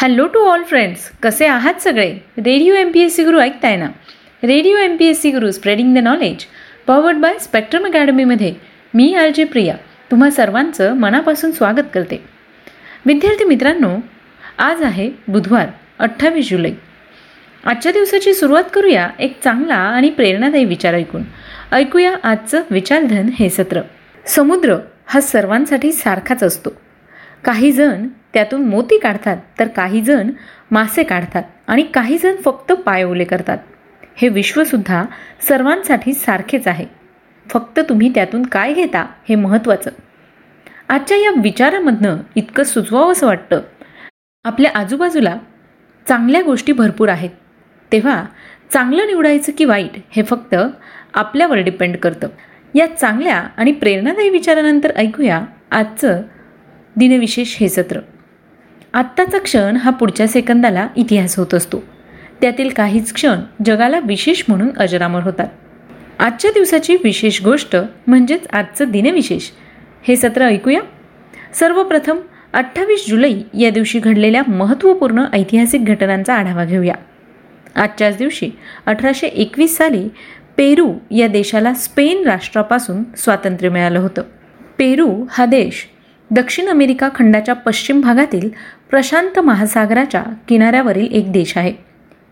Hello to all friends कसे आहात सगळे? Radio M P S C Guru ऐकताय ना? Radio M P S C Guru spreading the knowledge powered by spectrum अकॅडमीमध्ये मी R J Priya. तुम्हा सर्वांचं मनापासून स्वागत करते. विद्यार्थी मित्रांनो आज आहे बुधवार अठ्ठावीस जुलै. आजच्या दिवसाची सुरुवात करूया एक चांगला आणि प्रेरणादायी विचार ऐकून. ऐकूया आजचं विचारधन हे सत्र. समुद्र हा सर्वांसाठी सारखाच असतो. काही जण त्यातून मोती काढतात तर काही जण मासे काढतात आणि काही जण फक्त पायओले करतात. हे विश्वसुद्धा सर्वांसाठी सारखेच आहे. फक्त तुम्ही त्यातून काय घेता हे महत्त्वाचं. आजच्या या विचारामधनं इतकं सुचवावंसं वाटतं. आपल्या आजूबाजूला चांगल्या गोष्टी भरपूर आहेत. तेव्हा चांगलं निवडायचं की वाईट हे फक्त आपल्यावर डिपेंड करतं. या चांगल्या आणि प्रेरणादायी विचारानंतर ऐकूया आजचं दिनविशेष हे सत्र. आत्ताचा क्षण हा पुढच्या सेकंदाला इतिहास होत असतो. त्यातील काहीच क्षण जगाला विशेष म्हणून अजरामर होतात. आजच्या दिवसाची विशेष गोष्ट म्हणजेच आजचं दिनविशेष. हे सत्र ऐकूया. सर्वप्रथम अठ्ठावीस जुलै या दिवशी घडलेल्या महत्त्वपूर्ण ऐतिहासिक घटनांचा आढावा घेऊया. आजच्याच दिवशी अठराशे एकवीस साली पेरू या देशाला स्पेन राष्ट्रापासून स्वातंत्र्य मिळालं होतं. पेरू हा देश दक्षिण अमेरिका खंडाच्या पश्चिम भागातील प्रशांत महासागराच्या किनाऱ्यावरील एक देश आहे.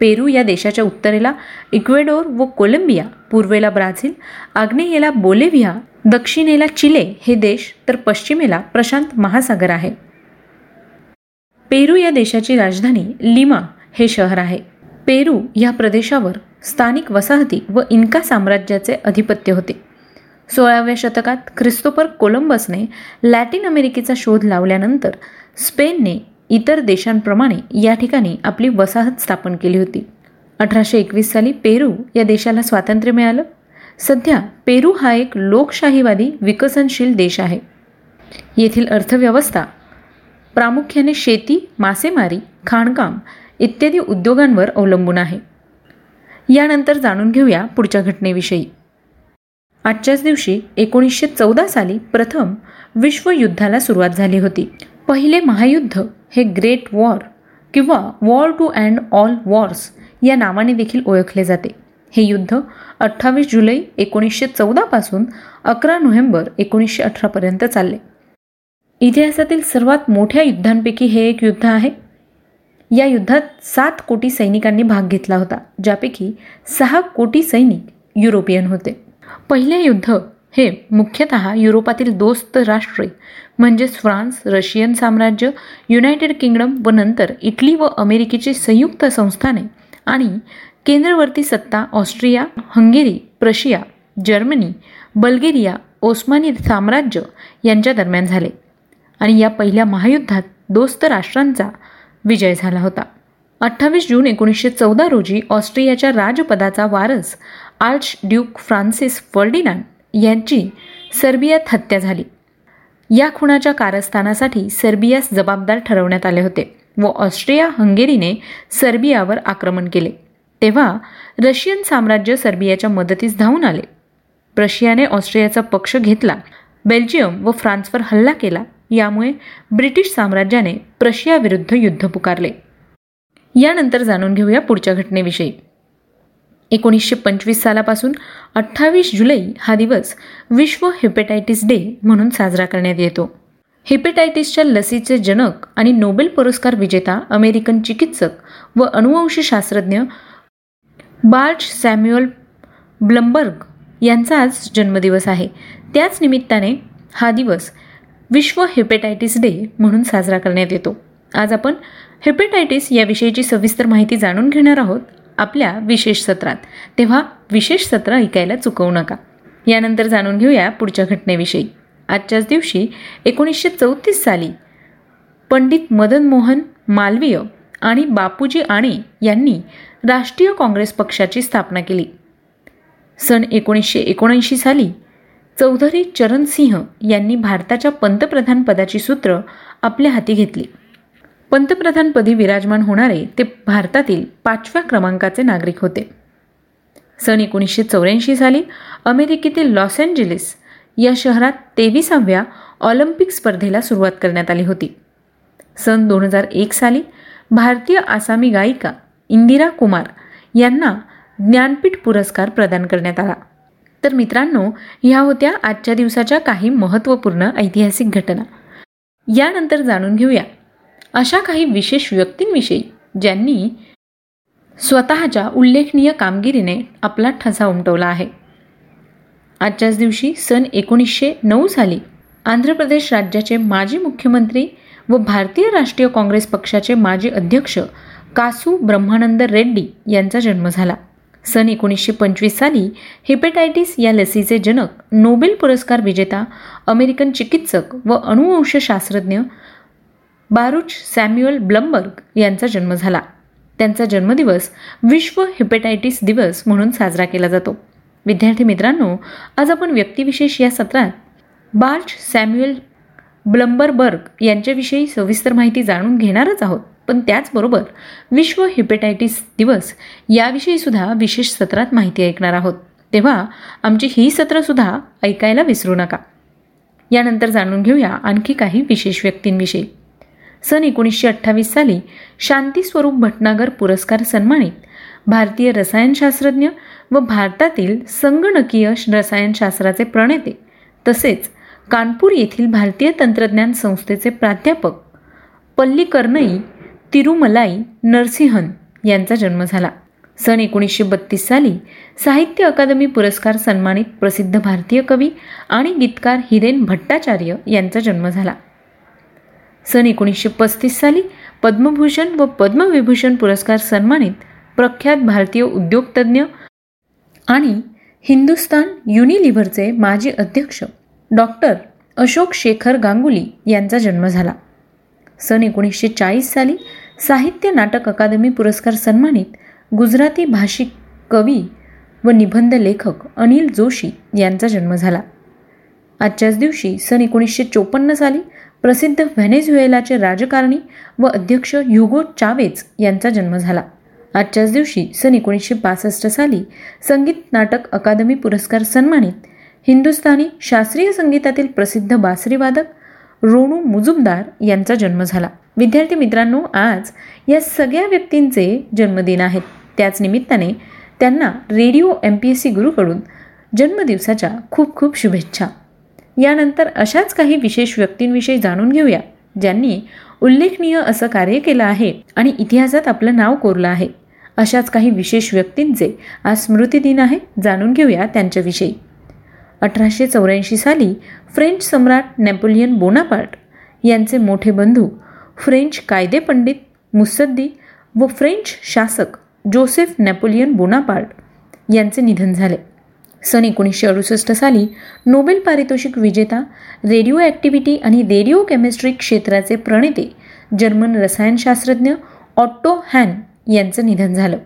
पेरू या देशाच्या उत्तरेला इक्वेडोर व कोलंबिया पूर्वेला ब्राझील आग्नेयेला बोलेव्हिया दक्षिणेला चिले हे देश तर पश्चिमेला प्रशांत महासागर आहे. पेरू या देशाची राजधानी लिमा हे शहर आहे. पेरू या प्रदेशावर स्थानिक वसाहती व इन्का साम्राज्याचे अधिपत्य होते. सोळाव्या शतकात ख्रिस्तोपर कोलंबसने लॅटिन अमेरिकेचा शोध लावल्यानंतर स्पेनने इतर देशांप्रमाणे या ठिकाणी आपली वसाहत स्थापन केली होती. अठराशे एकवीस साली पेरू या देशाला स्वातंत्र्य मिळालं. सध्या पेरू हा एक लोकशाहीवादी विकसनशील देश आहे. येथील अर्थव्यवस्था प्रामुख्याने शेती मासेमारी खाणकाम इत्यादी उद्योगांवर अवलंबून आहे. यानंतर जाणून घेऊया पुढच्या घटनेविषयी. आजच्याच दिवशी एकोणीसशे चौदा साली प्रथम विश्वयुद्धाला सुरुवात झाली होती. पहिले महायुद्ध हे ग्रेट वॉर किंवा war to end all wars या नावाने देखील ओळखले जाते. हे युद्ध अठ्ठावीस जुलै एकोणीसशे चौदापासून अकरा नोव्हेंबर एकोणीसशे अठरापर्यंत चालले. इतिहासातील सर्वात मोठ्या युद्धांपैकी हे एक युद्ध आहे. या युद्धात सात कोटी सैनिकांनी भाग घेतला होता ज्यापैकी सहा कोटी सैनिक युरोपियन होते. पहिले युद्ध हे मुख्यतः युरोपातील दोस्त राष्ट्रे म्हणजेच फ्रान्स रशियन साम्राज्य युनायटेड किंगडम व नंतर इटली व अमेरिकेची संयुक्त संस्थाने आणि केंद्रवर्ती सत्ता Austria Hungary Prussia Germany Bulgaria ओस्मानी साम्राज्य यांच्या दरम्यान झाले. आणि या पहिल्या महायुद्धात दोस्त राष्ट्रांचा विजय झाला होता. अठ्ठावीस जून एकोणीसशे चौदा रोजी ऑस्ट्रियाच्या राजपदाचा वारस आर्च ड्यूक फ्रान्सिस फर्डिनांड यांची सर्बियात हत्या झाली. या खुणाच्या कारस्थानासाठी सर्बियास जबाबदार ठरवण्यात आले होते व ऑस्ट्रिया हंगेरीने सर्बियावर आक्रमण केले. तेव्हा रशियन साम्राज्य सर्बियाच्या मदतीस धावून आले. प्रशियाने ऑस्ट्रियाचा पक्ष घेतला बेल्जियम व फ्रान्सवर हल्ला केला यामुळे ब्रिटिश साम्राज्याने प्रशियाविरुद्ध युद्ध पुकारले. यानंतर जाणून घेऊया पुढच्या घटनेविषयी. एकोणीसशे पंचवीस सालापासून अठ्ठावीस जुलै हा दिवस विश्व हेपेटायटिस डे म्हणून साजरा करण्यात येतो. हेपेटायटिसच्या लसीचे जनक आणि नोबेल पुरस्कार विजेता अमेरिकन चिकित्सक व शास्त्रज्ञ बार्च सॅम्युअल ब्लंबर्ग यांचा आज जन्मदिवस आहे. त्याच निमित्ताने हा दिवस विश्व हेपेटायटिस डे म्हणून साजरा करण्यात येतो. आज आपण हेपेटायटिस याविषयीची सविस्तर माहिती जाणून घेणार आहोत. आपल्या विशेष सत्रात. तेव्हा विशेष सत्र ऐकायला चुकवू नका. यानंतर जाणून घेऊया पुढच्या घटनेविषयी. आजच्याच दिवशी एकोणीसशे चौतीस साली पंडित मदन मोहन मालवीय आणि बापूजी आणे यांनी राष्ट्रीय काँग्रेस पक्षाची स्थापना केली. सन एकोणीसशे एकोणऐंशी साली चौधरी चरणसिंह यांनी भारताच्या पंतप्रधानपदाची सूत्र आपल्या हाती घेतली. पंतप्रधानपदी विराजमान होणारे ते भारतातील पाचव्या क्रमांकाचे नागरिक होते. सन एकोणीसशे चौऱ्याऐंशी साली अमेरिकेतील लॉस एंजेलिस या शहरात तेविसाव्या ऑलिम्पिक स्पर्धेला सुरुवात करण्यात आली होती. सन दोन हजार एक साली भारतीय आसामी गायिका इंदिरा कुमार यांना ज्ञानपीठ पुरस्कार प्रदान करण्यात आला. तर मित्रांनो ह्या होत्या आजच्या दिवसाच्या काही महत्त्वपूर्ण ऐतिहासिक घटना. यानंतर जाणून घेऊया अशा काही विशेष व्यक्तींविषयी ज्यांनी स्वतःच्या उल्लेखनीय कामगिरीने आपला ठसा उमटवला आहे. आजच्याच दिवशी सन एकोणीसशे नऊ साली आंध्र प्रदेश राज्याचे माजी मुख्यमंत्री व भारतीय राष्ट्रीय काँग्रेस पक्षाचे माजी अध्यक्ष कासू ब्रह्मानंद रेड्डी यांचा जन्म झाला. सन एकोणीसशे पंचवीस साली हेपेटायटिस या लसीचे जनक नोबेल पुरस्कार विजेता अमेरिकन चिकित्सक व अणुवंशशास्त्रज्ञ बारुच सॅम्युअल ब्लमबर्ग यांचा जन्म झाला. त्यांचा जन्मदिवस विश्व हेपेटायटिस दिवस म्हणून साजरा केला जातो. विद्यार्थी मित्रांनो आज आपण व्यक्तिविशेष या सत्रात बार्च सॅम्युअल ब्लंबरबर्ग यांच्याविषयी सविस्तर माहिती जाणून घेणारच आहोत. पण त्याचबरोबर विश्व हिपेटायटिस दिवस याविषयी सुद्धा विशेष सत्रात माहिती ऐकणार आहोत. तेव्हा आमची ही सत्रंसुद्धा ऐकायला विसरू नका. यानंतर जाणून घेऊया आणखी काही विशेष व्यक्तींविषयी. सन एकोणीसशे अठ्ठावीस साली शांतीस्वरूप भटनागर पुरस्कार सन्मानित. भारतीय रसायनशास्त्रज्ञ व भारतातील संगणकीय रसायनशास्त्राचे प्रणेते. तसेच कानपूर येथील भारतीय तंत्रज्ञान संस्थेचे प्राध्यापक. पल्लीकर्नई तिरुमलाई नरसिंहन यांचा जन्म झाला. सन एकोणीसशे बत्तीस साली साहित्य अकादमी पुरस्कार सन्मानित प्रसिद्ध भारतीय कवी आणि गीतकार हिरेन भट्टाचार्य यांचा जन्म झाला. सन एकोणीसशे पस्तीस साली पद्मभूषण व पद्मविभूषण पुरस्कार सन्मानित प्रख्यात भारतीय उद्योगतज्ञ आणि हिंदुस्तान युनिलिव्हरचे माजी अध्यक्ष डॉक्टर अशोक शेखर गांगुली यांचा जन्म झाला. सन एकोणीसशे चाळीस साली साहित्य नाटक अकादमी पुरस्कार सन्मानित गुजराती भाषिक कवी व निबंध लेखक अनिल जोशी यांचा जन्म झाला. आजच्याच दिवशी सन एकोणीसशे चोपन्न साली प्रसिद्ध व्हेनेझुएलाचे राजकारणी व अध्यक्ष युगो चावेज यांचा जन्म झाला. आजच्याच दिवशी सन एकोणीसशे पासष्ट साली संगीत नाटक अकादमी पुरस्कार सन्मानित हिंदुस्थानी शास्त्रीय संगीतातील प्रसिद्ध बासरीवादक रोणू मुजुमदार यांचा जन्म झाला. विद्यार्थी मित्रांनो आज या सगळ्या व्यक्तींचे जन्मदिन आहेत. त्याच निमित्ताने त्यांना radio M P S C गुरुकडून जन्मदिवसाच्या खूप खूप शुभेच्छा. यानंतर अशाच काही विशेष व्यक्तींविषयी जाणून घेऊया ज्यांनी उल्लेखनीय असं कार्य केलं आहे आणि इतिहासात आपलं नाव कोरलं आहे. अशाच काही विशेष व्यक्तींचे आज स्मृतिदिन आहे जाणून घेऊया त्यांच्याविषयी. अठराशे चौऱ्याऐंशी साली फ्रेंच सम्राट नेपोलियन बोनापार्ट यांचे मोठे बंधू फ्रेंच कायदेपंडित मुसद्दी व फ्रेंच शासक जोसेफ नेपोलियन बोनापार्ट यांचे निधन झाले. सन एकोणीसशे अडुसष्ट साली नोबेल पारितोषिक विजेता रेडिओ ॲक्टिव्हिटी आणि रेडिओ केमिस्ट्री क्षेत्राचे प्रणेते जर्मन रसायनशास्त्रज्ञ ऑट्टो हॅन यांचं निधन झालं.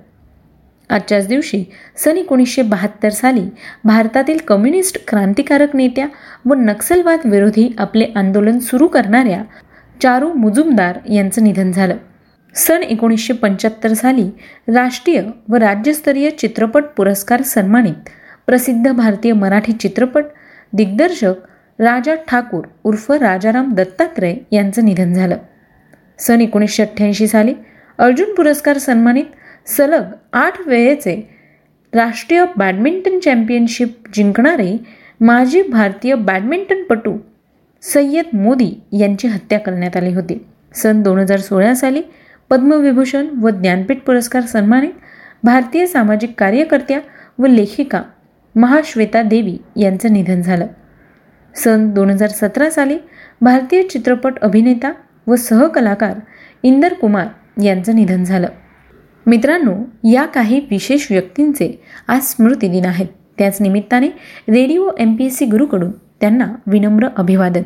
आजच्याच दिवशी सन एकोणीसशे बहात्तर साली भारतातील कम्युनिस्ट क्रांतिकारक नेत्या व नक्सलवाद विरोधी आपले आंदोलन सुरू करणाऱ्या चारू मुजुमदार यांचं निधन झालं. सन एकोणीसशे पंच्याहत्तर साली राष्ट्रीय व राज्यस्तरीय चित्रपट पुरस्कार सन्मानित प्रसिद्ध भारतीय मराठी चित्रपट दिग्दर्शक राजा ठाकूर उर्फ राजाराम दत्तात्रय यांचं निधन झालं. सन एकोणीसशे अठ्ठ्याऐंशी साली अर्जुन पुरस्कार सन्मानित सलग आठ वेळेचे राष्ट्रीय बॅडमिंटन चॅम्पियनशिप जिंकणारे माजी भारतीय बॅडमिंटनपटू सय्यद मोदी यांची हत्या करण्यात आली होती. सन दोन हजार सोळा साली पद्मविभूषण व ज्ञानपीठ पुरस्कार सन्मानित भारतीय सामाजिक कार्यकर्त्या व लेखिका महाश्वेता देवी यांचं निधन झालं. सन दोन हजार सतरा साली भारतीय चित्रपट अभिनेता व सहकलाकार इंदर कुमार यांचं निधन झालं. मित्रांनो या काही विशेष व्यक्तींचे आज स्मृतिदिन आहेत. त्याच निमित्ताने radio M P S C गुरुकडून त्यांना विनम्र अभिवादन.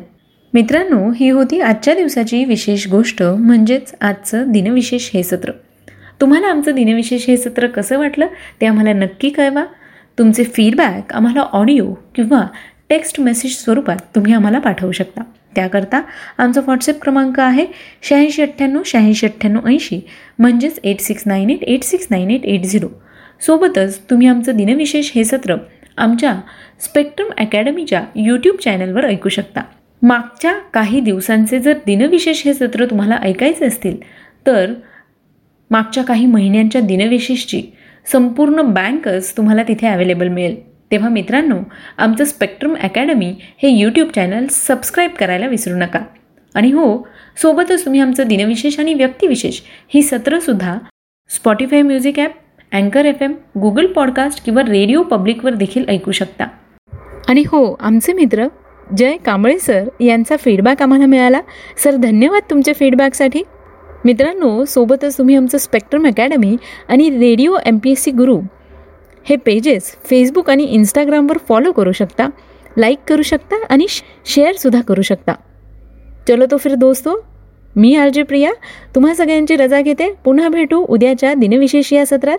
मित्रांनो ही होती आजच्या दिवसाची विशेष गोष्ट म्हणजेच आजचं दिनविशेष हे सत्र. तुम्हाला आमचं दिनविशेष हे सत्र कसं वाटलं ते आम्हाला नक्की कळवा. तुमचे फीडबॅक आम्हाला ऑडिओ किंवा टेक्स्ट मेसेज स्वरूपात तुम्ही आम्हाला पाठवू शकता. त्याकरता आमचा व्हॉट्सअप क्रमांक आहे शहाऐंशी अठ्ठ्याण्णव शहाऐंशी अठ्ठ्याण्णव ऐंशी म्हणजेच eight six nine eight eight six nine eight eight zero सोबतच तुम्ही आमचं दिनविशेष हे सत्र आमच्या स्पेक्ट्रम अकॅडमीच्या यूट्यूब चॅनलवर ऐकू शकता. मागच्या काही दिवसांचे जर दिनविशेष हे सत्र तुम्हाला ऐकायचे असतील तर मागच्या काही महिन्यांच्या दिनविशेषची संपूर्ण बँकच तुम्हाला तिथे अवेलेबल मिळेल. तेव्हा मित्रांनो आमचं स्पेक्ट्रम अकॅडमी हे यूट्यूब चॅनल सबस्क्राईब करायला विसरू नका. आणि हो सोबतच तुम्ही आमचं दिनविशेष आणि व्यक्तिविशेष ही सत्रंसुद्धा स्पॉटीफाय म्युझिक ॲप अँकर एफ एम गुगल पॉडकास्ट किंवा रेडिओ पब्लिकवर देखील ऐकू शकता. आणि हो आमचे मित्र जय कांबळे सर यांचा फीडबॅक आम्हाला मिळाला. सर धन्यवाद तुमच्या फीडबॅकसाठी मित्रांनो सोबतच तुम्ही आमचं स्पेक्ट्रम अकॅडमी आणि radio M P S C Guru हे पेजेस फेसबुक आणि इंस्टाग्रामवर फॉलो करू शकता लाईक करू शकता आणि शेअरसुद्धा करू शकता. चलो तो फिर दोस्तो मी आरजे प्रिया तुम्हा सगळ्यांची रजा घेते. पुन्हा भेटू उद्याच्या दिनविशेष या सत्रात.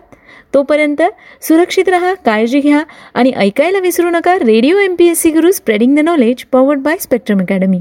तोपर्यंत सुरक्षित राहा काळजी घ्या आणि ऐकायला विसरू नका radio M P S C Guru spreading the knowledge powered by Spectrum Academy